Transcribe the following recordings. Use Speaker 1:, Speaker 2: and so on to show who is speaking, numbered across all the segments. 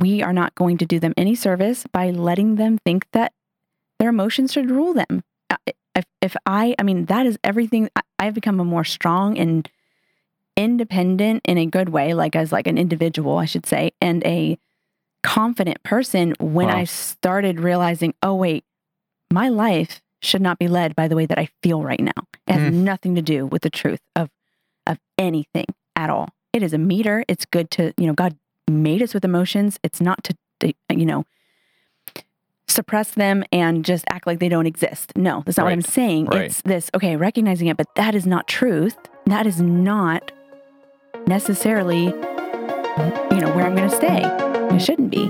Speaker 1: we are not going to do them any service by letting them think that their emotions should rule them. If, if I, I mean, that is everything. I've become a more strong and independent in a good way, like as like an individual, I should say, and a confident person when wow. I started realizing, oh wait, my life should not be led by the way that I feel right now. It has mm. nothing to do with the truth of of anything at all. It is a meter. It's good to, you know, God made us with emotions. It's not to, you know, suppress them and just act like they don't exist. No, that's not right. what I'm saying. Right. It's this, okay, recognizing it, but that is not truth. That is not necessarily, you know, where I'm going to stay. It shouldn't be.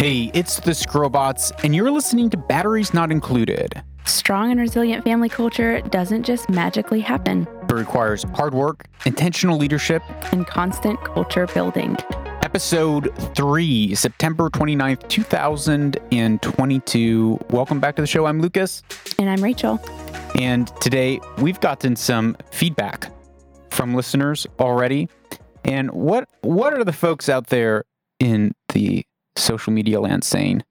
Speaker 2: Hey, it's the Skrobots, and you're listening to Batteries Not Included.
Speaker 1: Strong and resilient family culture doesn't just magically happen.
Speaker 2: It requires hard work, intentional leadership,
Speaker 1: and constant culture building.
Speaker 2: Episode 3, September 29th, 2022. Welcome back to the show. I'm Lucas.
Speaker 1: And I'm Rachael.
Speaker 2: And today we've gotten some feedback from listeners already. And what what are the folks out there in the social media land saying?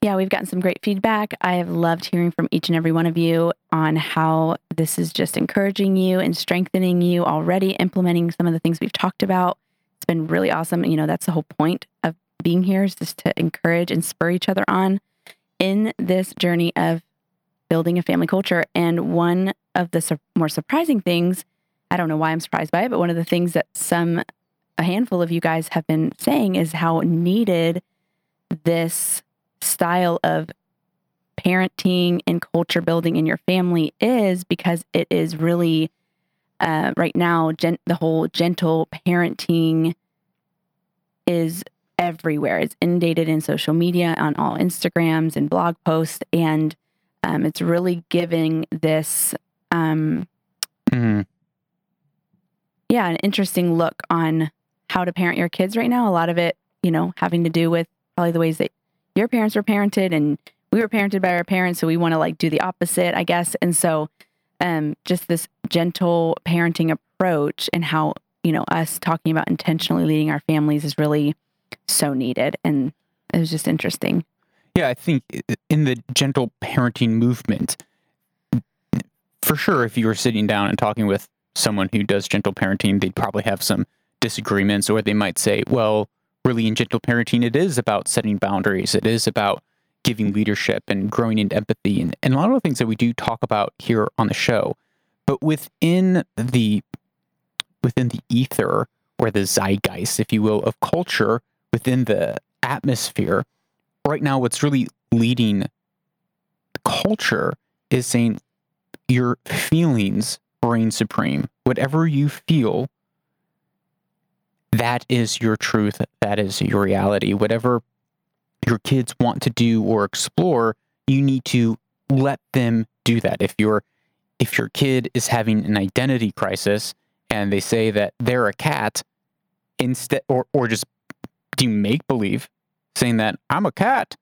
Speaker 1: Yeah, we've gotten some great feedback. I have loved hearing from each and every one of you on how this is just encouraging you and strengthening you already, implementing some of the things we've talked about. Been really awesome. You know, that's the whole point of being here is just to encourage and spur each other on in this journey of building a family culture. And one of the su- more surprising things, I don't know why I'm surprised by it, but one of the things that some a handful of you guys have been saying is how needed this style of parenting and culture building in your family is because it is really uh, right now gen- the whole gentle parenting is everywhere it's inundated in social media on all instagrams and blog posts and um, it's really giving this um, mm. yeah an interesting look on how to parent your kids right now. A lot of it, you know, having to do with probably the ways that your parents were parented and we were parented by our parents. So we want to like do the opposite, I guess. And so, um, just this gentle parenting approach and how, you know, us talking about intentionally leading our families is really so needed. And it was just interesting.
Speaker 2: Yeah, I think in the gentle parenting movement, for sure, if you were sitting down and talking with someone who does gentle parenting, they'd probably have some disagreements, or they might say, well, really in gentle parenting, it is about setting boundaries. It is about giving leadership and growing in empathy and, and a lot of the things that we do talk about here on the show. But within the within the ether or the zeitgeist, if you will, of culture, within the atmosphere, right now what's really leading culture is saying your feelings reign supreme. Whatever you feel that is your truth. That is your reality. Whatever your kids want to do or explore, you need to let them do that. If your if your kid is having an identity crisis and they say that they're a cat, instead or or just do make believe saying that I'm a cat,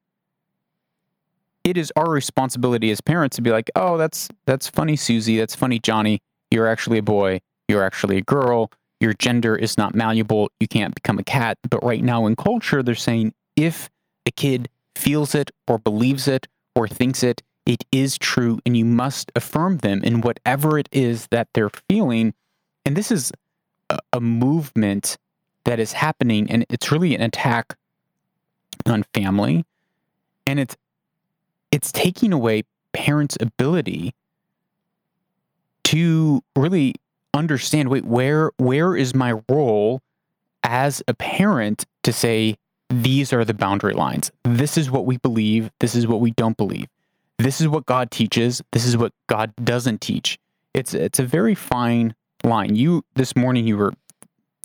Speaker 2: it is our responsibility as parents to be like, oh, that's that's funny, Susie. That's funny, Johnny. You're actually a boy. You're actually a girl your gender is not malleable, you can't become a cat. But right now in culture, they're saying if a kid feels it or believes it or thinks it, it is true, and you must affirm them in whatever it is that they're feeling. And this is a, a movement that is happening, and it's really an attack on family, and it's it's taking away parents' ability to really understand wait where where is my role as a parent to say these are the boundary lines. This is what we believe. This is what we don't believe. This is what god teaches. This is what god doesn't teach. It's it's a very fine line. You this morning you were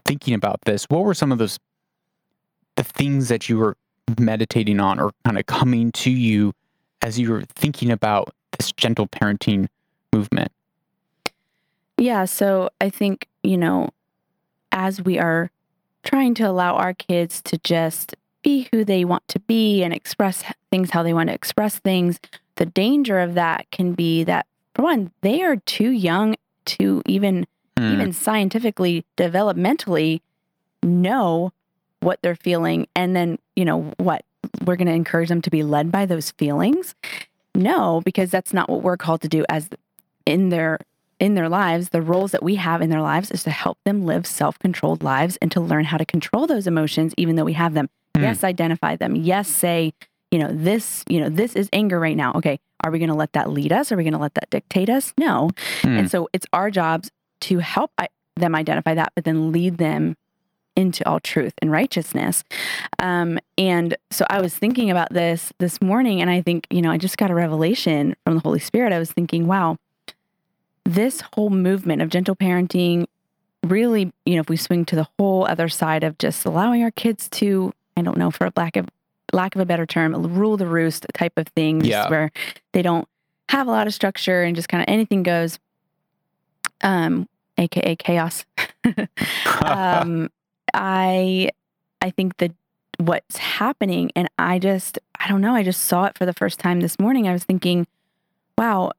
Speaker 2: thinking about this. What were some of those the things that you were meditating on or kind of coming to you as you were thinking about this gentle parenting movement?
Speaker 1: Yeah. So I think, you know, as we are trying to allow our kids to just be who they want to be and express things how they want to express things, the danger of that can be that, for one, they are too young to even, mm. even scientifically, developmentally know what they're feeling and then, you know, what we're going to encourage them to be led by those feelings. No, because that's not what we're called to do as in their in their lives, the roles that we have in their lives is to help them live self-controlled lives and to learn how to control those emotions even though we have them.
Speaker 2: Mm.
Speaker 1: Yes, identify them. Yes, say, you know, this, you know, this is anger right now. Okay, are we going to let that lead us? Are we going to let that dictate us? No.
Speaker 2: Mm.
Speaker 1: And so it's our jobs to help I- them identify that, but then lead them into all truth and righteousness. Um, and so I was thinking about this this morning, and I think, you know, I just got a revelation from the Holy Spirit. I was thinking, wow, this whole movement of gentle parenting really, you know, if we swing to the whole other side of just allowing our kids to, I don't know, for lack of lack of a better term, rule the roost type of thing,
Speaker 2: Yeah.
Speaker 1: where they don't have a lot of structure and just kind of anything goes. Um, aka chaos. um, I I think that what's happening, and I just I don't know. I just saw it for the first time this morning. I was thinking, wow,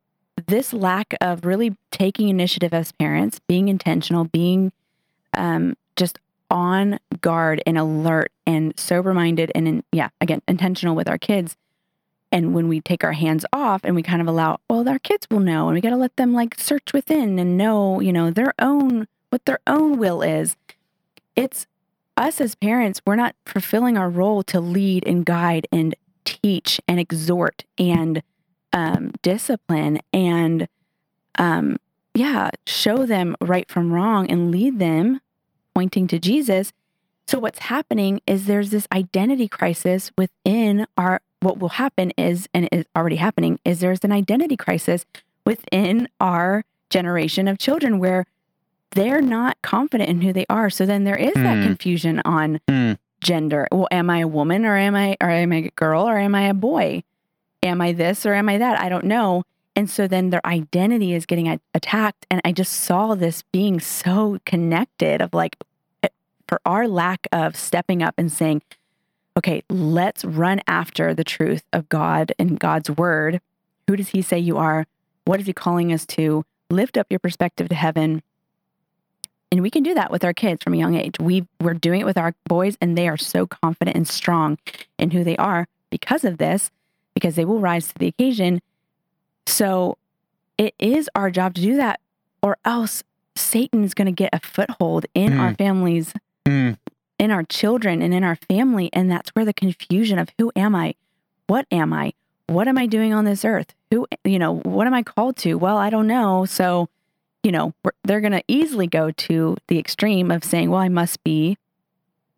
Speaker 1: this lack of really taking initiative as parents, being intentional, being um, just on guard and alert and sober minded, and in, yeah, again, intentional with our kids. And when we take our hands off and we kind of allow, well, our kids will know, and we got to let them like search within and know, you know, their own what their own will is. It's us as parents, we're not fulfilling our role to lead and guide and teach and exhort and um, discipline and um, yeah, show them right from wrong and lead them pointing to Jesus. So what's happening is there's this identity crisis within our what will happen is and is already happening is there's an identity crisis within our generation of children where they're not confident in who they are. So then there is that
Speaker 2: Hmm.
Speaker 1: confusion on
Speaker 2: Hmm.
Speaker 1: gender. Well, am I a woman or am I or am I a girl or am I a boy? Am I this or am I that? I don't know. And so then their identity is getting attacked. And I just saw this being so connected of like, eh, for our lack of stepping up and saying, okay, let's run after the truth of God and God's word. Who does he say you are? What is he calling us to? Lift up your perspective to heaven. And we can do that with our kids from a young age. We we're doing it with our boys and they are so confident and strong in who they are because of this, because they will rise to the occasion. So it is our job to do that or else Satan's going to get a foothold in our families
Speaker 2: Mm.
Speaker 1: in our children and in our family. And that's where the confusion of who am I? What am I? What am I doing on this earth? Who, you know, what am I called to? Well, I don't know. So, you know, they're going to easily go to the extreme of saying, well, I must be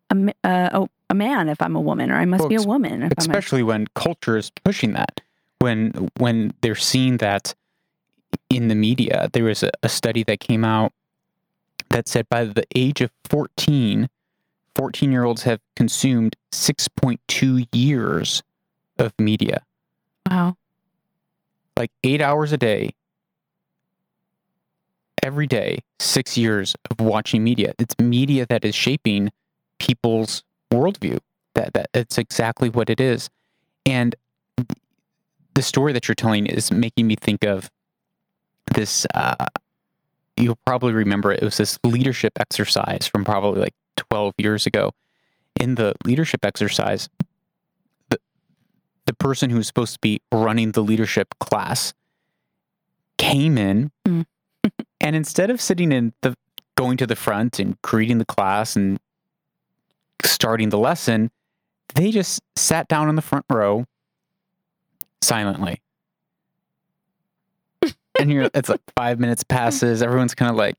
Speaker 1: a, m- uh, a, a man if I'm a woman, or I must
Speaker 2: Well,
Speaker 1: be a woman. I'm a,
Speaker 2: especially when culture is pushing that when when they're seeing that in the media there was a, a study that came out that said by the age of 14 14 year olds have consumed 6.2 years of media
Speaker 1: wow.
Speaker 2: like eight hours a day every day six years of watching media it's media that is shaping people's worldview that that it's exactly what it is and the story that you're telling is making me think of this uh, you'll probably remember it. it was this leadership exercise from probably like 12 years ago in the leadership exercise the, the person who was supposed to be running the leadership class came in
Speaker 1: Mm.
Speaker 2: and instead of sitting in the going to the front and greeting the class and starting the lesson they just sat down in the front row silently. And you're it's like five minutes passes. Everyone's kind of like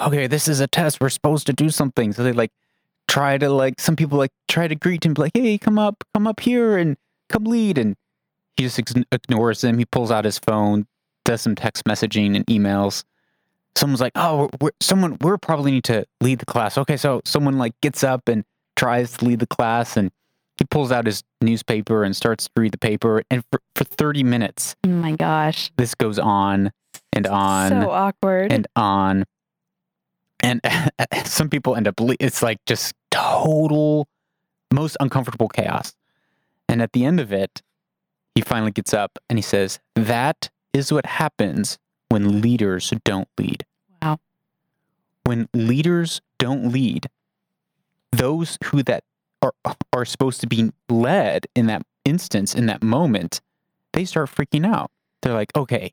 Speaker 2: okay this is a test. We're supposed to do something. So they like try to like some people like try to greet him be like hey come up come up here and come lead. And he just ignores them. He pulls out his phone does some text messaging and emails someone's like oh we're, someone we're probably need to lead the class okay so someone like gets up and tries to lead the class and he pulls out his newspaper and starts to read the paper and for, for 30 minutes
Speaker 1: Oh my gosh.
Speaker 2: this goes on and on
Speaker 1: so awkward.
Speaker 2: and on and some people end up le- it's like just total most uncomfortable chaos and at the end of it he finally gets up and he says that is what happens when leaders don't lead
Speaker 1: Wow.
Speaker 2: when leaders don't lead those who that are are supposed to be led in that instance in that moment, they start freaking out. They're like, okay,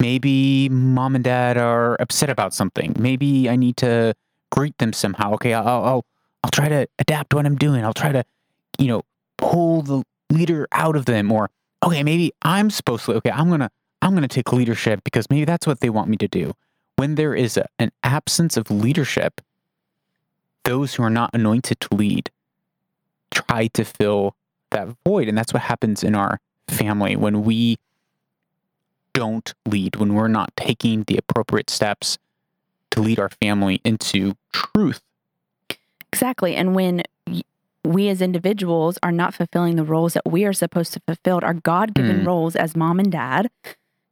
Speaker 2: maybe mom and dad are upset about something. Maybe I need to greet them somehow. Okay, I'll I'll I'll try to adapt what I'm doing. I'll try to, you know, pull the leader out of them. Or okay, maybe I'm supposed to. Okay, I'm gonna I'm gonna take leadership because maybe that's what they want me to do. When there is a, an absence of leadership, those who are not anointed to lead try to fill that void, and that's what happens in our family when we don't lead, when we're not taking the appropriate steps to lead our family into truth.
Speaker 1: Exactly. And when we as individuals are not fulfilling the roles that we are supposed to fulfill, our God given
Speaker 2: Mm.
Speaker 1: roles as mom and dad,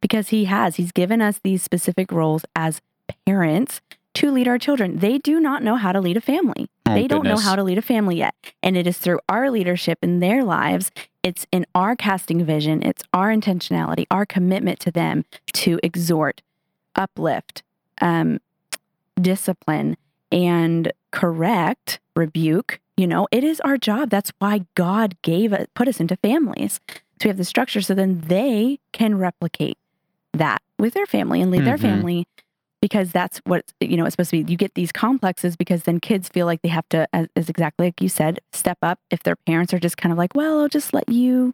Speaker 1: because He has, He's given us these specific roles as parents to lead our children. They do not know how to lead a family.
Speaker 2: Oh,
Speaker 1: they don't know how to lead a family yet. And it is through our leadership in their lives, it's in our casting vision, it's our intentionality, our commitment to them to exhort, uplift, um, discipline, and correct, rebuke. You know, it is our job. That's why God gave us, put us into families. So we have the structure so then they can replicate that with their family and lead their
Speaker 2: Mhm.
Speaker 1: family because that's what you know it's supposed to be. You get these complexes because then kids feel like they have to as, as exactly like you said step up if their parents are just kind of like well i'll just let you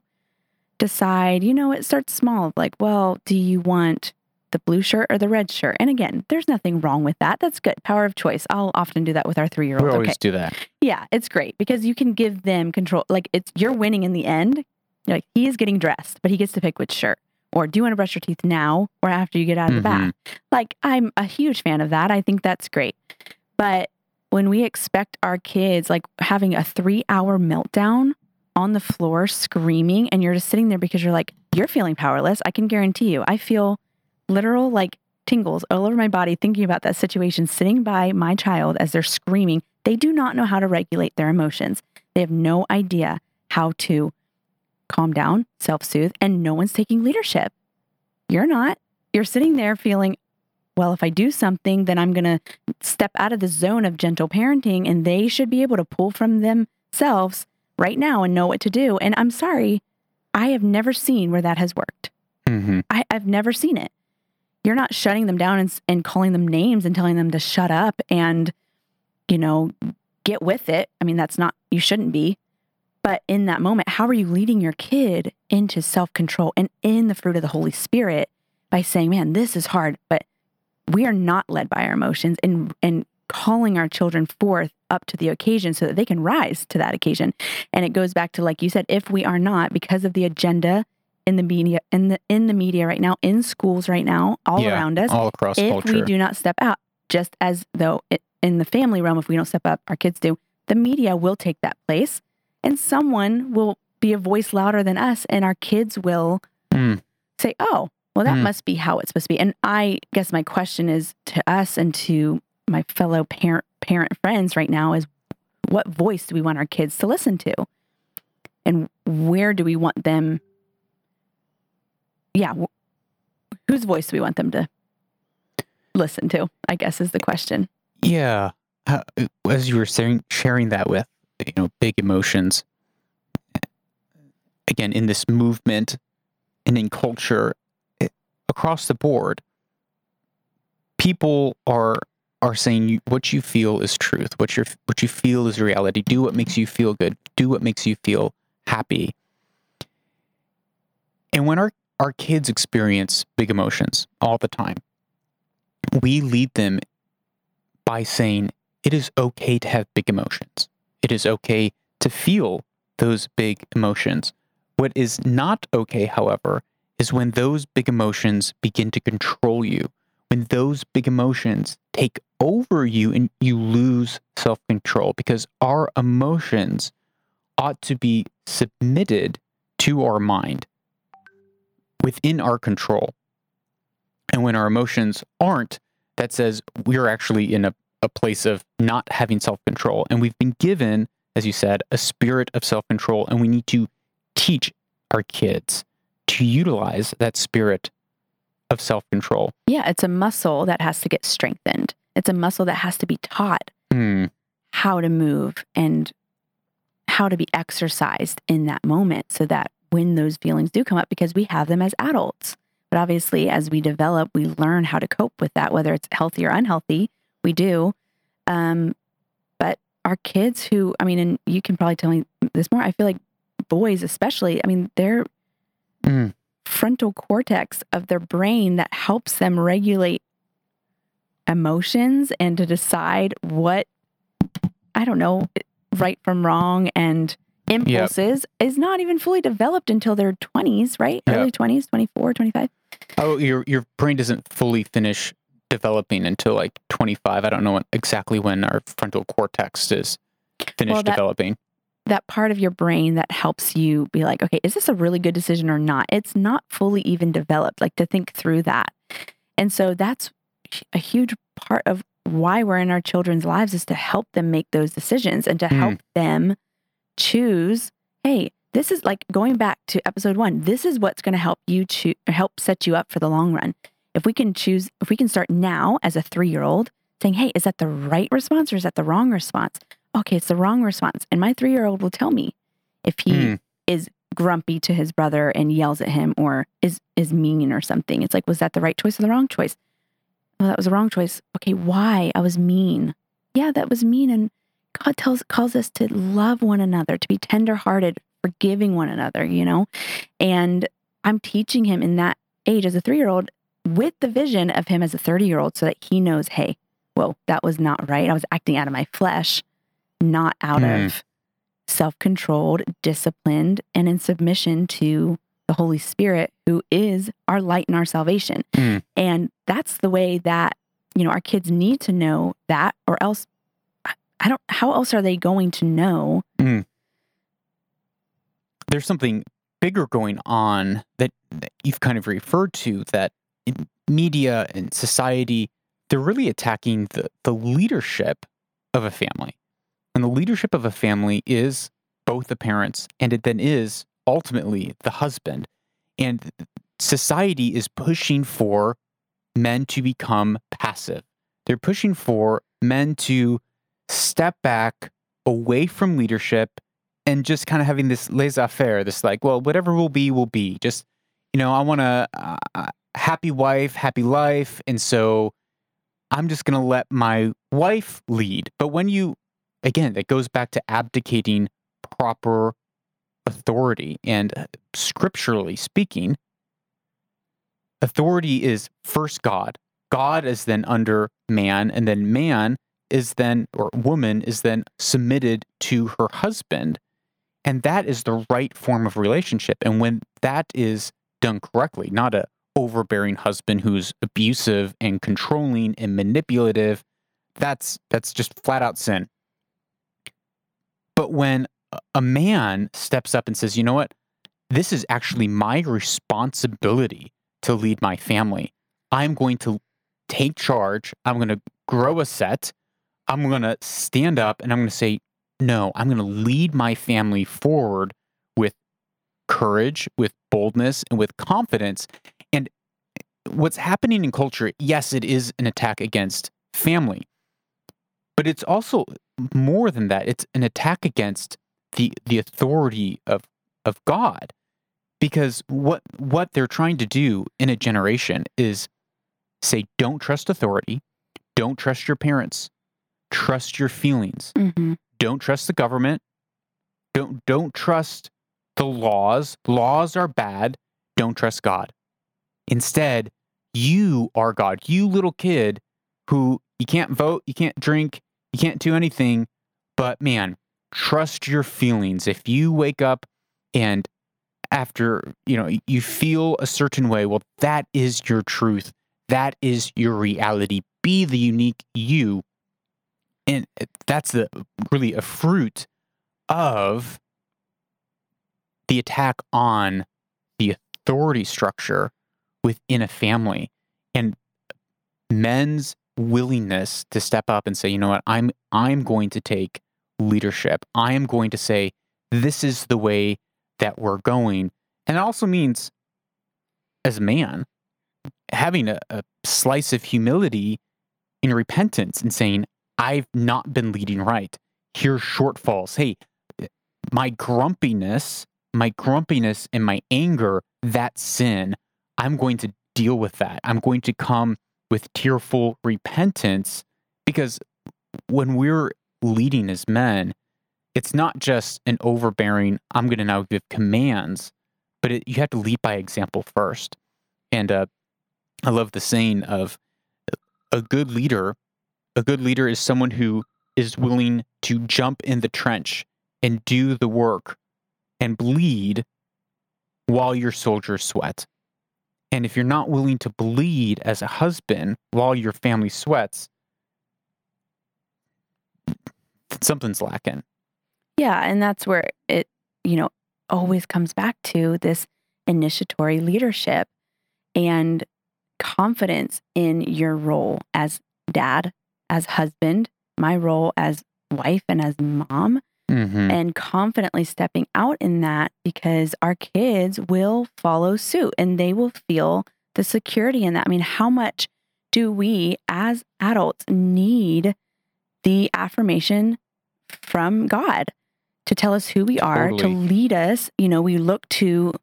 Speaker 1: decide. You know it starts small like well do you want the blue shirt or the red shirt? And again there's nothing wrong with that. That's good. Power of choice. I'll often do that with our three year olds We
Speaker 2: always
Speaker 1: okay.
Speaker 2: do that.
Speaker 1: yeah it's great because you can give them control. Like it's you're winning in the end. Like he is getting dressed but he gets to pick which shirt or do you want to brush your teeth now or after you get out of the mm-hmm.
Speaker 2: bath
Speaker 1: like I'm a huge fan of that. I think that's great. But when we expect our kids like having a 3-hour meltdown on the floor screaming and you're just sitting there because you're like you're feeling powerless, I can guarantee you. I feel literal like tingles all over my body thinking about that situation sitting by my child as they're screaming. They do not know how to regulate their emotions. They have no idea how to calm down, self-soothe, and no one's taking leadership. You're not you're sitting there feeling, well, if I do something, then I'm going to step out of the zone of gentle parenting and they should be able to pull from themselves right now and know what to do. And I'm sorry, I have never seen where that has worked.
Speaker 2: Mhm.
Speaker 1: I, I've never seen it. You're not shutting them down and, and calling them names and telling them to shut up and, you know, get with it. I mean, that's not, you shouldn't be. But in that moment, how are you leading your kid into self control and in the fruit of the Holy Spirit by saying, man, this is hard, but we are not led by our emotions and, and calling our children forth up to the occasion so that they can rise to that occasion. And it goes back to, like you said, if we are not, because of the agenda in the media, in the, in the media right now, in schools right now, all
Speaker 2: Yeah,
Speaker 1: around us,
Speaker 2: all across
Speaker 1: if
Speaker 2: culture.
Speaker 1: we do not step out, just as though it, in the family realm, if we don't step up, our kids do, the media will take that place and someone will be a voice louder than us and our kids will
Speaker 2: Mm.
Speaker 1: say, oh, well, that
Speaker 2: Mm.
Speaker 1: must be how it's supposed to be. And I guess my question is to us and to my fellow parent parent friends right now is what voice do we want our kids to listen to? And where do we want them? Yeah, wh- whose voice do we want them to listen to? I guess is the question.
Speaker 2: Yeah. As you were saying, sharing that with, you know, big emotions, again, in this movement and in culture it, across the board, people are are saying you, what you feel is truth. What you what you feel is reality. Do what makes you feel good. Do what makes you feel happy. And when our our kids experience big emotions all the time, we lead them by saying it is okay to have big emotions. It is okay to feel those big emotions. What is not okay, however, is when those big emotions begin to control you, when those big emotions take over you and you lose self control, because our emotions ought to be submitted to our mind within our control. And when our emotions aren't, that says we're actually in a, a place of not having self control. And we've been given, as you said, a spirit of self control, and we need to teach our kids to utilize that spirit of self control.
Speaker 1: Yeah, it's a muscle that has to get strengthened. It's a muscle that has to be taught hmm. how to move and how to be exercised in that moment so that when those feelings do come up, because we have them as adults. But obviously, as we develop, we learn how to cope with that, whether it's healthy or unhealthy. We do. Um, but our kids who, I mean, and you can probably tell me this more, I feel like boys, especially, I mean, their
Speaker 2: Mm.
Speaker 1: frontal cortex of their brain that helps them regulate emotions and to decide what, I don't know, right from wrong and impulses is not even fully developed until their 20s, right?
Speaker 2: Yep.
Speaker 1: Early 20s, 24, 25.
Speaker 2: Oh, your your brain doesn't fully finish developing until like 25. I don't know exactly when our frontal cortex is finished
Speaker 1: Well, that-
Speaker 2: developing.
Speaker 1: that part of your brain that helps you be like, okay, is this a really good decision or not? It's not fully even developed, like to think through that. And so that's a huge part of why we're in our children's lives is to help them make those decisions and to
Speaker 2: Hmm.
Speaker 1: help them choose, hey, this is like going back to episode one, this is what's going to help you choose, help set you up for the long run. If we can choose, if we can start now as a three year old saying, hey, is that the right response or is that the wrong response? okay, it's the wrong response. And my three year old will tell me if he
Speaker 2: Hmm.
Speaker 1: is grumpy to his brother and yells at him or is is mean or something. It's like, was that the right choice or the wrong choice? Well, that was the wrong choice. Okay, why? I was mean. Yeah, that was mean. And God tells calls us to love one another, to be tenderhearted, forgiving one another, you know? And I'm teaching him in that age as a three year old with the vision of him as a 30 year old so that he knows, hey, whoa, that was not right. I was acting out of my flesh not out
Speaker 2: Hmm.
Speaker 1: of self controlled, disciplined, and in submission to the Holy Spirit, who is our light and our salvation.
Speaker 2: Hmm.
Speaker 1: And that's the way that, you know, our kids need to know that, or else, I- don't, how else are they going to know?
Speaker 2: There's something bigger going on that, that you've kind of referred to that media and society, they're really attacking the, the leadership of a family. And the leadership of a family is both the parents and it then is ultimately the husband. And society is pushing for men to become passive. They're pushing for men to step back away from leadership and just kind of having this laissez faire, this like, well, whatever will be, will be. Just, you know, I want uh, happy wife, happy life. And so I'm just going to let my wife lead. But when you, again, that goes back to abdicating proper authority. And scripturally speaking, authority is first God. God is then under man, and then man is then, or woman is then submitted to her husband. And that is the right form of relationship. And when that is done correctly, not a overbearing husband who's abusive and controlling and manipulative, that's that's just flat out sin. But when a- man steps up and says, "You know what? This is actually my responsibility to lead my family. I'm going to take charge. I'm going to grow a set. I'm going to stand up and I'm going to say, no, I'm going to lead my family forward with courage, with boldness, and with confidence. What's happening in culture, yes, it is an attack against family, but it's also more than that. It's an attack against the the authority of of God. Because what what they're trying to do in a generation is say, don't trust authority, don't trust your parents, trust your feelings
Speaker 1: Mm-hmm.
Speaker 2: don't trust the government don't don't trust the laws laws are bad don't trust god instead you are god. You little kid who you can't vote you can't drink you can't do anything but man trust your feelings. If you wake up and after you know you feel a certain way well that is your truth. That is your reality. Be the unique you. And that's the really a fruit of the attack on the authority structure within a family and men's willingness to step up and say you know what i'm i'm going to take leadership i am going to say this is the way that we're going and it also means as a man having a, a slice of humility in repentance and saying I've not been leading right. here's shortfalls. Hey, my grumpiness, my grumpiness and my anger, that sin, I'm going to deal with that. I'm going to come with tearful repentance because when we're leading as men, it's not just an overbearing, I'm going to now give commands, but it, you have to lead by example first. And uh, I love the saying of a good leader. A good leader is someone who is willing to jump in the trench and do the work and bleed while your soldiers sweat. And if you're not willing to bleed as a husband while your family sweats, something's lacking.
Speaker 1: Yeah, and that's where it, you know, always comes back to this initiatory leadership and confidence in your role as dad, as husband, my role as wife and as mom,
Speaker 2: Mm-hmm.
Speaker 1: and confidently stepping out in that because our kids will follow suit and they will feel the security in that. I mean, how much do we as adults need the affirmation from God to tell us who we are, to lead us? You know, we look to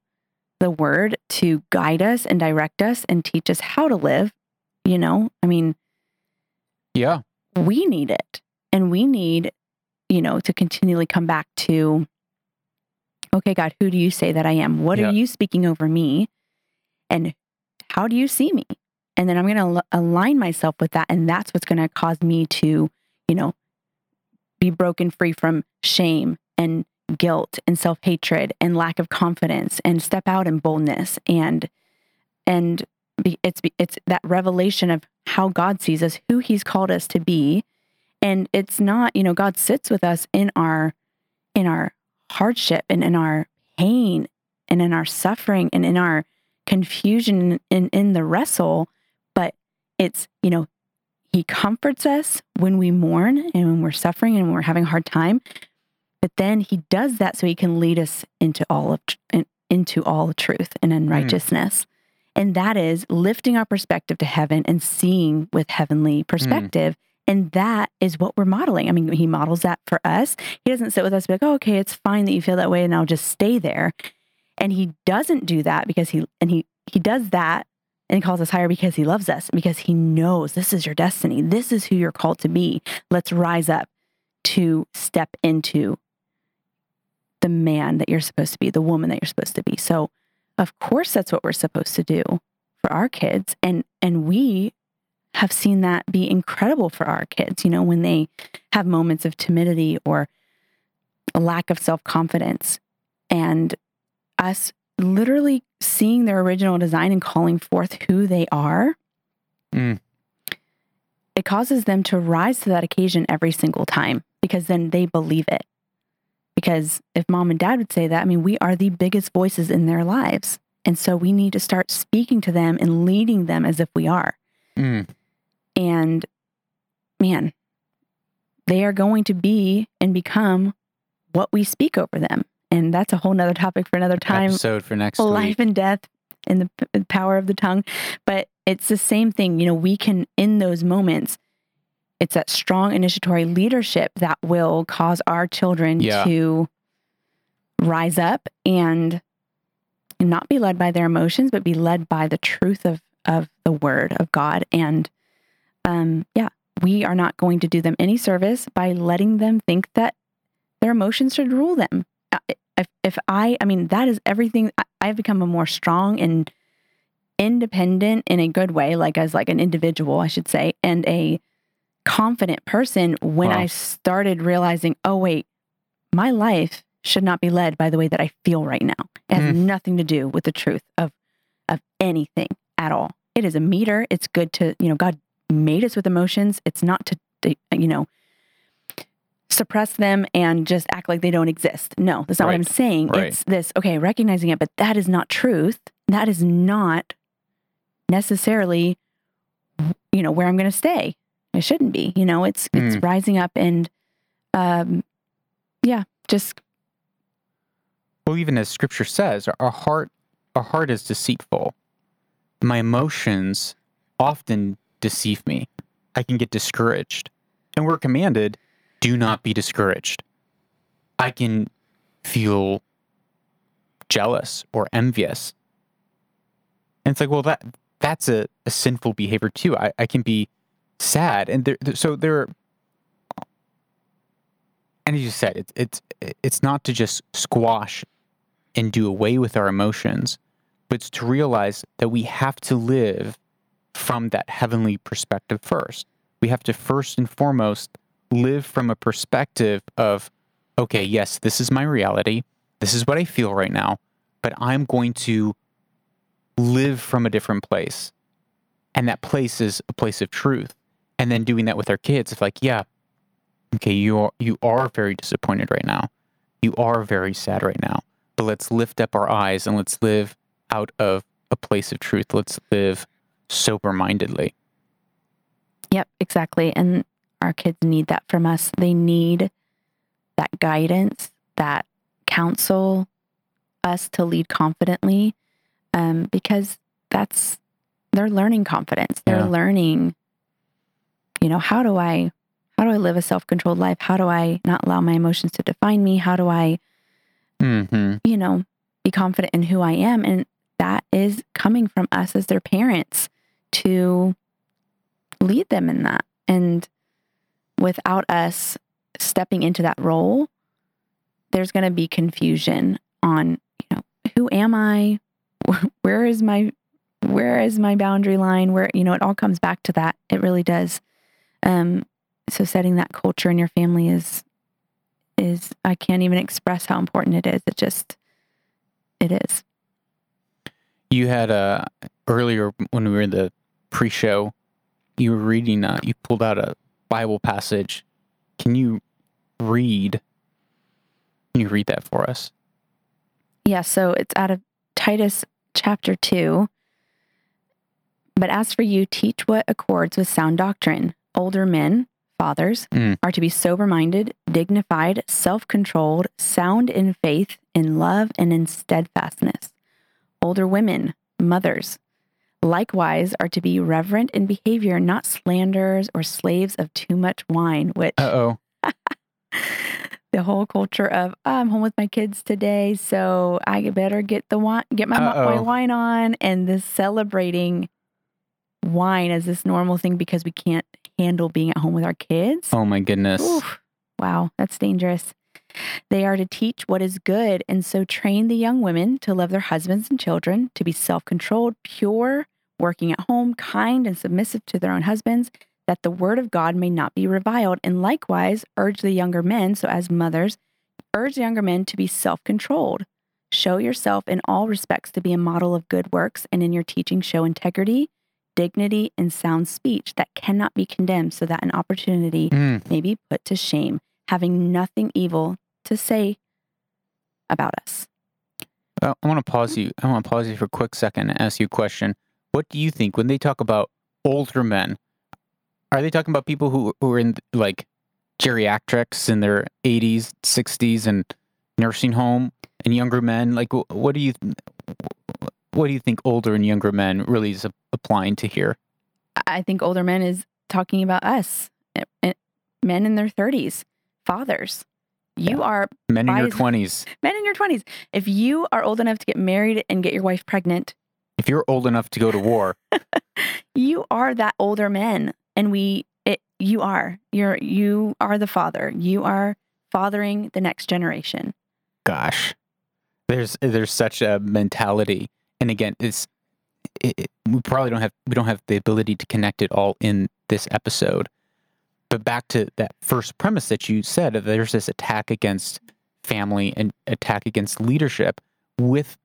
Speaker 1: the word to guide us and direct us and teach us how to live. You know, I mean,
Speaker 2: Yeah.
Speaker 1: we need it and we need you know to continually come back to okay god who do you say that i am? What
Speaker 2: Yeah.
Speaker 1: are you speaking over me? And how do you see me? And then i'm going to align myself with that and that's what's going to cause me to you know be broken free from shame and guilt and self-hatred and lack of confidence and step out in boldness and and be, it's it's that revelation of how God sees us, who He's called us to be, and it's not you know God sits with us in our in our hardship and in our pain and in our suffering and in our confusion and in the wrestle, but it's you know He comforts us when we mourn and when we're suffering and when we're having a hard time, but then He does that so He can lead us into all of tr- into all truth and in hmm. righteousness. And that is lifting our perspective to heaven and seeing with heavenly hmm. perspective. And that is what we're modeling. I mean, he models that for us. He doesn't sit with us like, oh, okay, it's fine that you feel that way and I'll just stay there. And he doesn't do that because he, and he, he does that and he calls us higher because he loves us, because he knows this is your destiny. This is who you're called to be. Let's rise up to step into the man that you're supposed to be, the woman that you're supposed to be. So, of course that's what we're supposed to do for our kids and and we have seen that be incredible for our kids you know when they have moments of timidity or a lack of self-confidence and us literally seeing their original design and calling forth who they are
Speaker 2: Mm.
Speaker 1: it causes them to rise to that occasion every single time because then they believe it because if mom and dad would say that, I mean, we are the biggest voices in their lives. And so we need to start speaking to them and leading them as if we are.
Speaker 2: Mm.
Speaker 1: And man, they are going to be and become what we speak over them. And that's a whole nother topic for another time
Speaker 2: Episode for next
Speaker 1: life
Speaker 2: week.
Speaker 1: and death and the p- power of the tongue. But it's the same thing. You know, we can, in those moments, it's that strong initiatory leadership that will cause our children
Speaker 2: Yeah.
Speaker 1: to rise up and not be led by their emotions, but be led by the truth of, of the word of God. And um, yeah, we are not going to do them any service by letting them think that their emotions should rule them. If, if I, I mean, that is everything. I- I've become a more strong and independent in a good way, like as like an individual, I should say, and a confident person when
Speaker 2: Wow.
Speaker 1: I started realizing, oh wait, my life should not be led by the way that I feel right now. It has nothing to do with the truth of of anything at all. It is a meter. It's good to, you know, God made us with emotions. It's not to, you know, suppress them and just act like they don't exist. No, that's not what I'm saying.
Speaker 2: Right.
Speaker 1: It's this, okay, recognizing it, but that is not truth. That is not necessarily, you know, where I'm going to stay. It shouldn't be, you know, it's, it's rising up and, um, yeah, just
Speaker 2: Well, even as Scripture says, our heart, our heart is deceitful. My emotions often deceive me. I can get discouraged, and we're commanded do not be discouraged. I can feel jealous or envious. And it's like, well, that that's a, a sinful behavior too. I, I can be sad. And there, so there, and as you said, it's, it's, it's not to just squash and do away with our emotions, but it's to realize that we have to live from that heavenly perspective first. We have to first and foremost live from a perspective of, okay, yes, this is my reality. This is what I feel right now, but I'm going to live from a different place. And that place is a place of truth. And then doing that with our kids, it's like, yeah, okay, you are you are very disappointed right now. You are very sad right now. But let's lift up our eyes and let's live out of a place of truth. Let's live sober mindedly.
Speaker 1: Yep, exactly. And our kids need that from us. They need that guidance, that counsel us to lead confidently um, because that's they're learning confidence. They're
Speaker 2: Yeah.
Speaker 1: learning, you know, how do I how do I live a self-controlled life? How do I not allow my emotions to define me? How do I,
Speaker 2: hmm
Speaker 1: you know, be confident in who I am? And that is coming from us as their parents to lead them in that. And without us stepping into that role, there's going to be confusion on, you know, who am I? Where is my where is my boundary line? Where, you know, it all comes back to that. It really does. Um so setting that culture in your family is is I can't even express how important it is. It just it is.
Speaker 2: You had uh, earlier when we were in the pre-show, you were reading. Uh, you pulled out a Bible passage. Can you read? Can you read that for us?
Speaker 1: Yeah, so it's out of Titus chapter 2. But as for you, teach what accords with sound doctrine. Older men, fathers,
Speaker 2: Mm.
Speaker 1: are to be sober minded, dignified, self controlled, sound in faith, in love, and in steadfastness. Older women, mothers, likewise are to be reverent in behavior, not slanderers or slaves of too much wine, which
Speaker 2: Uh oh.
Speaker 1: the whole culture of "Oh, I'm home with my kids today, so I better get the wine, get my, my wine on, and this celebrating wine as this normal thing because we can't handle being at home with our kids.
Speaker 2: Oh my goodness.
Speaker 1: Oof. Wow, that's dangerous. They are to teach what is good, and so train the young women to love their husbands and children, to be self controlled, pure, working at home, kind, and submissive to their own husbands, that the word of God may not be reviled. And likewise, urge the younger men, so as mothers, urge the younger men to be self controlled. Show yourself in all respects to be a model of good works, and in your teaching, show integrity, dignity, and sound speech that cannot be condemned, so that an opportunity
Speaker 2: Mm.
Speaker 1: may be put to shame, having nothing evil to say about us.
Speaker 2: I want to pause you. I want to pause you for a quick second and ask you a question. What do you think when they talk about older men? Are they talking about people who, who are in like geriatrics in their 80s, 60s, and nursing home, and younger men? Like, what do you what do you think older and younger men really is applying to here?
Speaker 1: I- I think older men is talking about us, eh, eh, men in their 30s, fathers. You are
Speaker 2: Men in your 20s.
Speaker 1: men in your 20s. If you are old enough to get married and get your wife pregnant,
Speaker 2: If you're old enough to go to war,
Speaker 1: you are that older man and we it, you are you're you are the father you are fathering the next generation
Speaker 2: gosh, there's there's such a mentality, and again, it's it, it- we probably don't have we don't have the ability to connect it all in this episode. But back to that first premise that you said, there's this attack against family and attack against leadership. With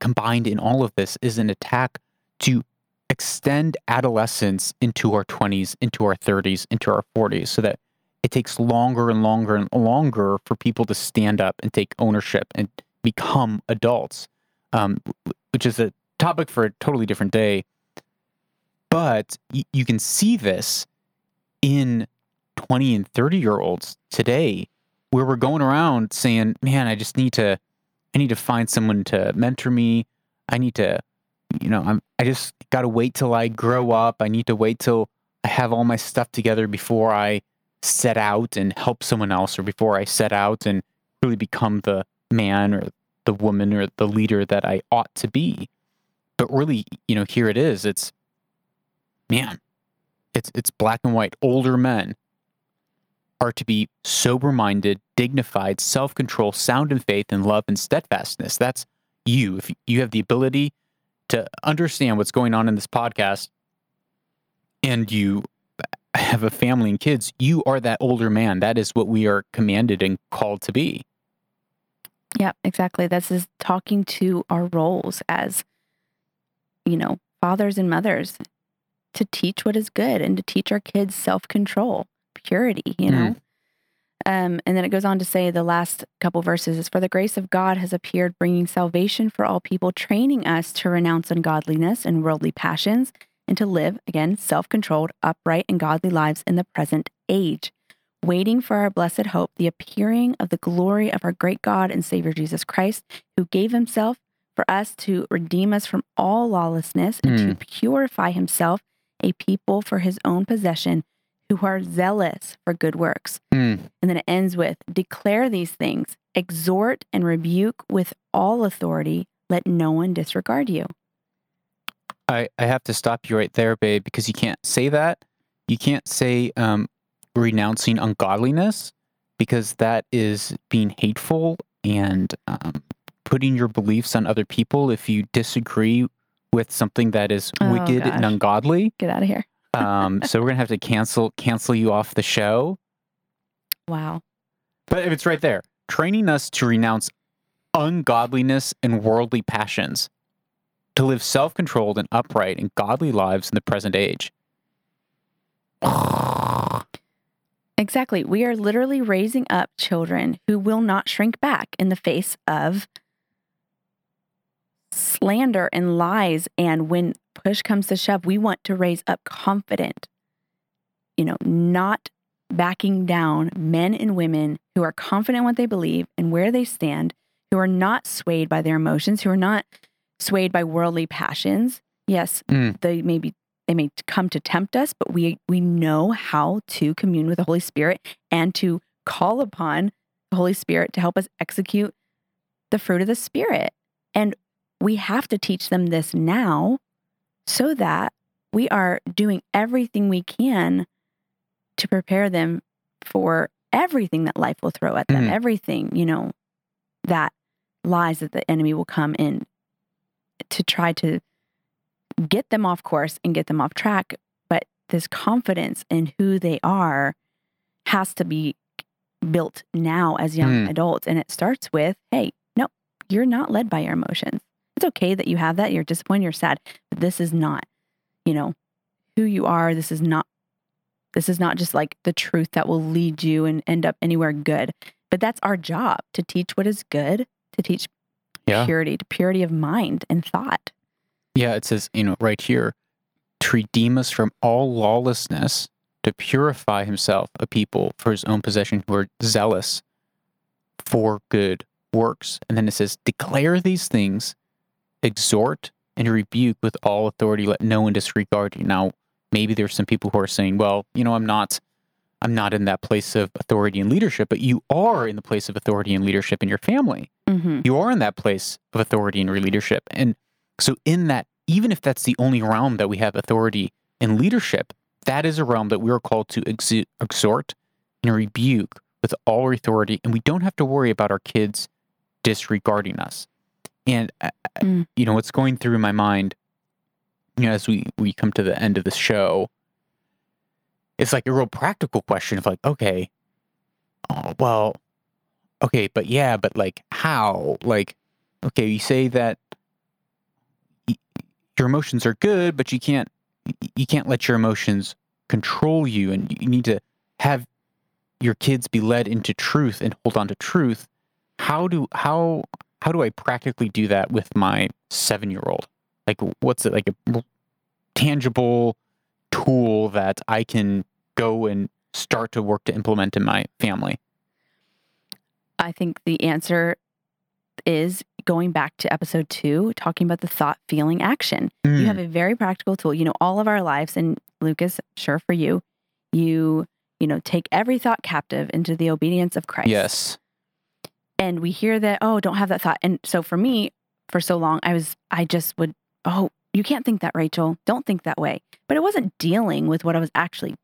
Speaker 2: combined in all of this is an attack to extend adolescence into our 20s, into our 30s, into our 40s, so that it takes longer and longer and longer for people to stand up and take ownership and become adults, um, which is a topic for a totally different day. But y- you can see this in 20 and 30 year olds today, where we're going around saying, man, I just need to, I need to find someone to mentor me. I need to, you know, I'm, I just got to wait till I grow up. I need to wait till I have all my stuff together before I set out and help someone else or before I set out and really become the man or the woman or the leader that I ought to be. But really, you know, here it is. It's man, it's it's black and white. Older men are to be sober minded, dignified, self control, sound in faith, and love and steadfastness. That's you. If you have the ability to understand what's going on in this podcast and you have a family and kids, you are that older man. That is what we are commanded and called to be.
Speaker 1: Yeah, exactly. This is talking to our roles as, you know, fathers and mothers to teach what is good and to teach our kids self control, purity, you know? Um, and then it goes on to say the last couple verses is For the grace of God has appeared, bringing salvation for all people, training us to renounce ungodliness and worldly passions, and to live, again, self controlled, upright, and godly lives in the present age, waiting for our blessed hope, the appearing of the glory of our great God and Savior Jesus Christ, who gave himself for us to redeem us from all lawlessness and to purify himself a people for his own possession who are zealous for good works.
Speaker 2: Mm.
Speaker 1: And then it ends with declare these things, exhort and rebuke with all authority, let no one disregard you.
Speaker 2: I, I have to stop you right there, babe, because you can't say that. You can't say um, renouncing ungodliness because that is being hateful and um, putting your beliefs on other people if you disagree with something that is
Speaker 1: Oh,
Speaker 2: wicked and ungodly.
Speaker 1: Get out of here.
Speaker 2: Um, so we're gonna have to cancel cancel you off the show.
Speaker 1: Wow.
Speaker 2: But if it's right there, training us to renounce ungodliness and worldly passions, to live self-controlled and upright and godly lives in the present age.
Speaker 1: Exactly. We are literally raising up children who will not shrink back in the face of slander and lies. And when push comes to shove, we want to raise up confident, you know, not backing down men and women who are confident in what they believe and where they stand, who are not swayed by their emotions, who are not swayed by worldly passions. Yes,
Speaker 2: Mm.
Speaker 1: they may be they may come to tempt us, but we we know how to commune with the Holy Spirit and to call upon the Holy Spirit to help us execute the fruit of the Spirit. And we have to teach them this now so that we are doing everything we can to prepare them for everything that life will throw at them,
Speaker 2: Mhm.
Speaker 1: everything, you know, that lies that the enemy will come in to try to get them off course and get them off track. But this confidence in who they are has to be built now as young
Speaker 2: Mm.
Speaker 1: adults. And it starts with, hey, no, you're not led by your emotions. It's okay that you have that. You're disappointed, you're sad, but this is not, you know, who you are. This is not, this is not just like the truth that will lead you and end up anywhere good. But that's our job to teach what is good, to teach
Speaker 2: Yeah.
Speaker 1: purity, to purity of mind and thought.
Speaker 2: Yeah, it says, you know, right here, to redeem us from all lawlessness, to purify himself a people for his own possession who are zealous for good works. And then it says, declare these things, exhort and rebuke with all authority, let no one disregard you. Now, maybe there's some people who are saying, well, you know, I'm not I'm not in that place of authority and leadership, but you are in the place of authority and leadership in your family
Speaker 1: Mm-hmm.
Speaker 2: you are in that place of authority and leadership. And so, in that, even if that's the only realm that we have authority and leadership, that is a realm that we are called to exhort and rebuke with all authority. And we don't have to worry about our kids disregarding us. And, uh,
Speaker 1: Mm.
Speaker 2: you know, what's going through my mind, you know, as we, we come to the end of the show, it's like a real practical question of like, okay, oh, well, okay, but yeah, but like how? Like, okay, you say that your emotions are good, but you can't you can't let your emotions control you, and you need to have your kids be led into truth and hold on to truth. How do how how do I practically do that with my seven year old? Like, what's it like a tangible tool that I can go and start to work to implement in my family?
Speaker 1: I think the answer is going back to episode two, talking about the thought, feeling, action. You
Speaker 2: Mm.
Speaker 1: have a very practical tool. You know, all of our lives, and Lucas, sure for you, you you know, take every thought captive into the obedience of Christ.
Speaker 2: Yes.
Speaker 1: And we hear that, oh, don't have that thought. And so for me, for so long, I was, I just would, oh, you can't think that, Rachael. Don't think that way. But it wasn't dealing with what I was actually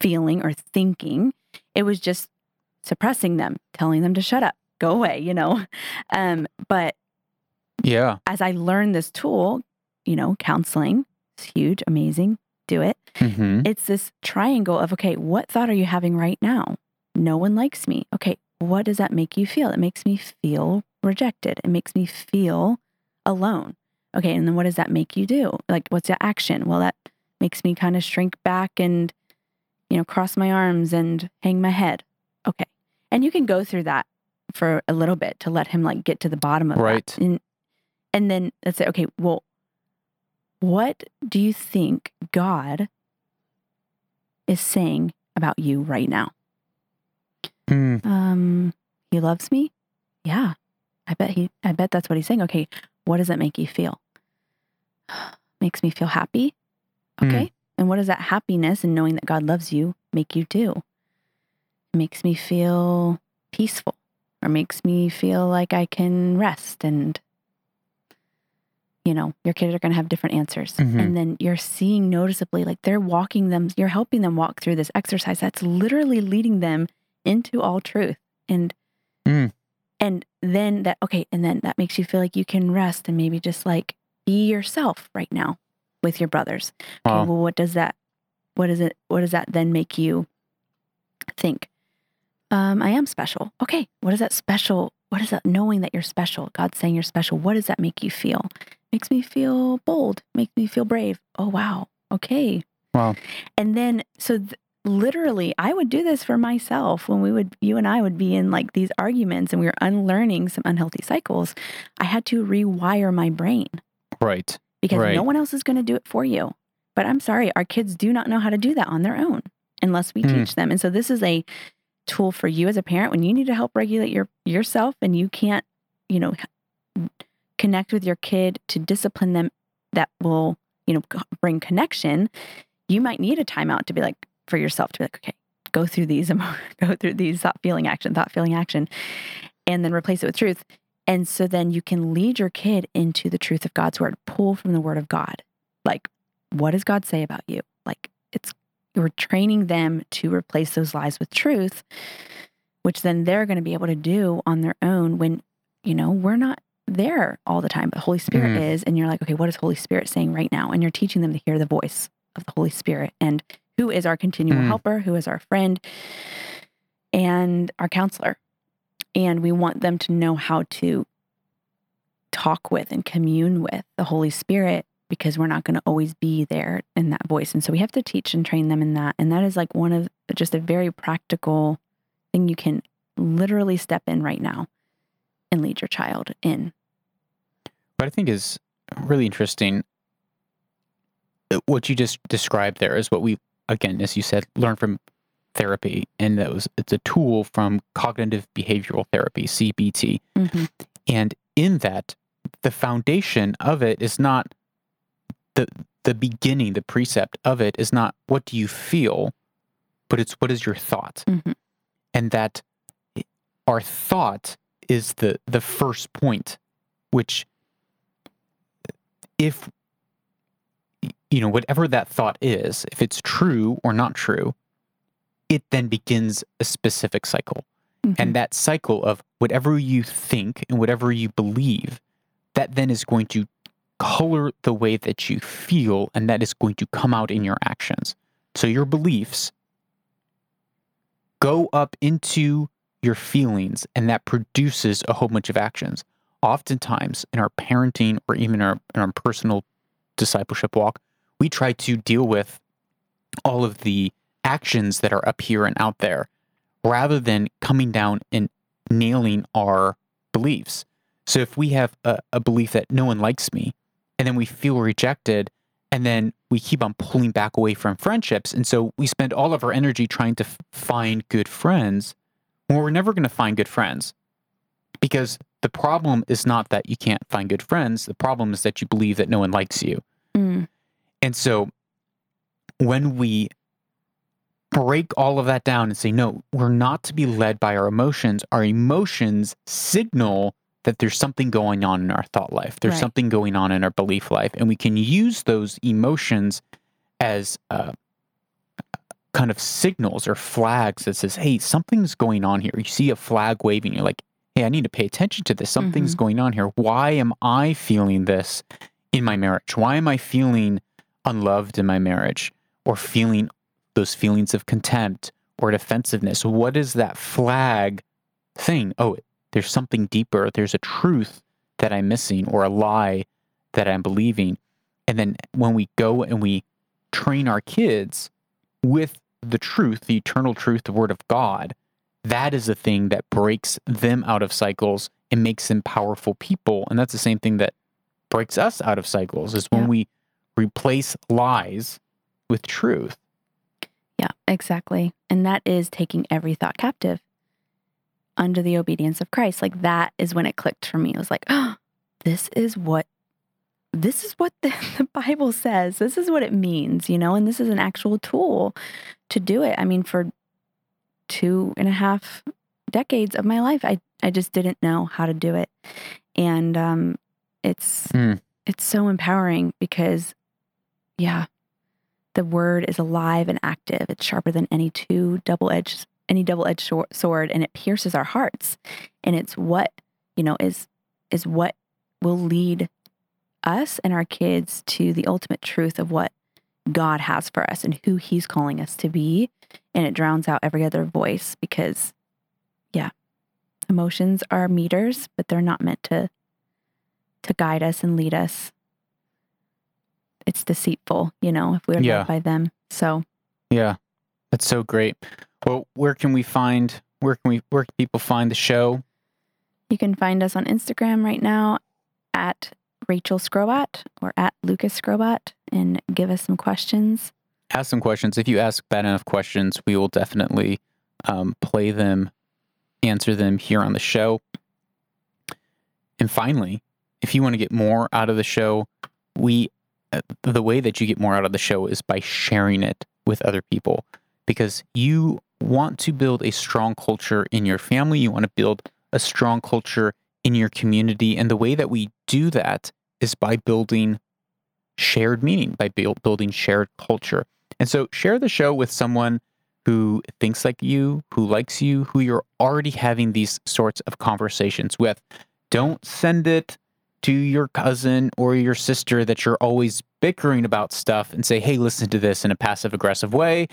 Speaker 1: feeling or thinking. It was just suppressing them, telling them to shut up, go away, you know. Um, but
Speaker 2: Yeah.
Speaker 1: as I learned this tool, you know, counseling, it's huge, amazing, do it.
Speaker 2: hmm
Speaker 1: It's this triangle of, okay, what thought are you having right now? No one likes me. Okay, what does that make you feel? It makes me feel rejected. It makes me feel alone. Okay, and then what does that make you do? Like, what's the action? Well, that makes me kind of shrink back and, you know, cross my arms and hang my head. Okay. And you can go through that for a little bit to let him like get to the bottom of
Speaker 2: Right.
Speaker 1: that. And, and then let's say, okay, well, what do you think God is saying about you right now?
Speaker 2: Mm,
Speaker 1: Um, he loves me. Yeah, I bet he. I bet that's what he's saying. Okay, what does that make you feel? Makes me feel happy.
Speaker 2: Hmm.
Speaker 1: Okay, and what does that happiness and knowing that God loves you make you do? Makes me feel peaceful, or makes me feel like I can rest and. You know, your kids are going to have different answers.
Speaker 2: Mhm.
Speaker 1: And then you're seeing noticeably, like they're walking them, you're helping them walk through this exercise that's literally leading them into all truth and
Speaker 2: Mm.
Speaker 1: and then that okay and then that makes you feel like you can rest and maybe just like be yourself right now with your brothers. Okay,
Speaker 2: Wow.
Speaker 1: well what does that what is it what does that then make you think? Um i am special. Okay what is that special what is that knowing that you're special god's saying you're special what does that make you feel? Makes me feel bold makes me feel brave. Oh wow. Okay.
Speaker 2: Wow.
Speaker 1: and then, so th- literally, I would do this for myself when we would, you and I would be in like these arguments and we were unlearning some unhealthy cycles. I had to rewire my brain
Speaker 2: Right.
Speaker 1: because
Speaker 2: Right.
Speaker 1: no one else is going to do it for you. But I'm sorry, our kids do not know how to do that on their own unless we
Speaker 2: Hmm.
Speaker 1: teach them. And so this is a tool for you as a parent when you need to help regulate your yourself and you can't, you know, connect with your kid to discipline them that will, you know, bring connection. You might need a timeout to be like for yourself to be like, okay, go through these, go through these thought, feeling, action, thought, feeling, action, and then replace it with truth. And so then you can lead your kid into the truth of God's word, pull from the word of God. Like, what does God say about you? Like, it's, you're training them to replace those lies with truth, which then they're going to be able to do on their own when, you know, we're not there all the time, but Holy Spirit
Speaker 2: Mhm.
Speaker 1: is. And you're like, okay, what is Holy Spirit saying right now? And you're teaching them to hear the voice of the Holy Spirit and who is our continual
Speaker 2: Mm.
Speaker 1: helper, who is our friend, and our counselor. And we want them to know how to talk with and commune with the Holy Spirit because we're not going to always be there in that voice. And so we have to teach and train them in that. And that is like one of just a very practical thing you can literally step in right now and lead your child in.
Speaker 2: What I think is really interesting, uh, what you just described there is what we, again, as you said, learn from therapy, and that was it's a tool from cognitive behavioral therapy (CBT),
Speaker 1: Mhm.
Speaker 2: and in that, the foundation of it is not the the beginning, the precept of it is not what do you feel, but it's what is your thought,
Speaker 1: Mhm.
Speaker 2: and that our thought is the the first point, which if you know whatever that thought is if it's true or not true it then begins a specific cycle.
Speaker 1: Mhm.
Speaker 2: and that cycle of whatever you think and whatever you believe that then is going to color the way that you feel and that is going to come out in your actions. So your beliefs go up into your feelings and that produces a whole bunch of actions. Oftentimes in our parenting or even our, in our personal discipleship walk, we try to deal with all of the actions that are up here and out there rather than coming down and nailing our beliefs. So if we have a, a belief that no one likes me and then we feel rejected and then we keep on pulling back away from friendships and so we spend all of our energy trying to f- find good friends well we're never going to find good friends because the problem is not that you can't find good friends the problem is that you believe that no one likes you
Speaker 1: Mm.
Speaker 2: and so when we break all of that down and say, no, we're not to be led by our emotions. Our emotions signal that there's something going on in our thought life, there's
Speaker 1: Right.
Speaker 2: something going on in our belief life. And we can use those emotions as uh, kind of signals or flags that says, hey, something's going on here. You see a flag waving, you're like, hey, I need to pay attention to this. Something's going on here. Why am I feeling this in my marriage? Why am I feeling unloved in my marriage or feeling those feelings of contempt or defensiveness? What is that flag thing? Oh, there's something deeper. There's a truth that I'm missing or a lie that I'm believing. And then when we go and we train our kids with the truth, the eternal truth, the word of God, that is the thing that breaks them out of cycles and makes them powerful people. And that's the same thing that breaks us out of cycles is when
Speaker 1: Yeah.
Speaker 2: we replace lies with truth.
Speaker 1: Yeah, exactly. And that is taking every thought captive under the obedience of Christ. Like that is when it clicked for me. It was like, oh, this is what this is what the, the Bible says. This is what it means, you know, and this is an actual tool to do it. I mean, for two and a half decades of my life, I, I just didn't know how to do it. And um it's
Speaker 2: Mm.
Speaker 1: it's so empowering because yeah, the word is alive and active. It's sharper than any two double-edged any double-edged sword and it pierces our hearts. And it's what, you know, is is what will lead us and our kids to the ultimate truth of what God has for us and who he's calling us to be. And it drowns out every other voice because yeah, emotions are meters, but they're not meant to to guide us and lead us. It's deceitful, you know, if we're
Speaker 2: Yeah.
Speaker 1: led by them. So
Speaker 2: Yeah. That's so great. Well, where can we find where can we where can people find the show?
Speaker 1: You can find us on Instagram right now at Rachael Skrobot or at Lucas Skrobot and give us some questions.
Speaker 2: Ask some questions. If you ask bad enough questions, we will definitely um, play them, answer them here on the show. And finally, if you want to get more out of the show, we uh, the way that you get more out of the show is by sharing it with other people because you want to build a strong culture in your family, you want to build a strong culture in your community, and the way that we do that is by building shared meaning, by build, building shared culture. And so share the show with someone who thinks like you, who likes you, who you're already having these sorts of conversations with. Don't send it to your cousin or your sister that you're always bickering about stuff and say, hey, listen to this in a passive aggressive way.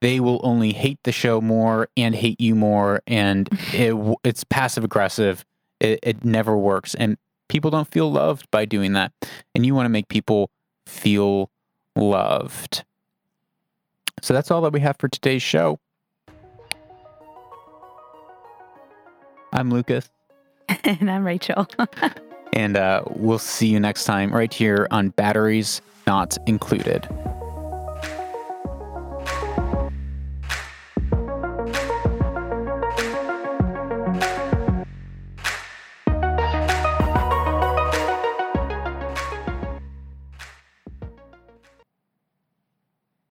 Speaker 2: They will only hate the show more and hate you more. And it, it's passive aggressive. It, it never works. And people don't feel loved by doing that. And you want to make people feel loved. So that's all that we have for today's show. I'm Lucas,
Speaker 1: and I'm Rachael.
Speaker 2: and uh, we'll see you next time right here on Batteries Not Included.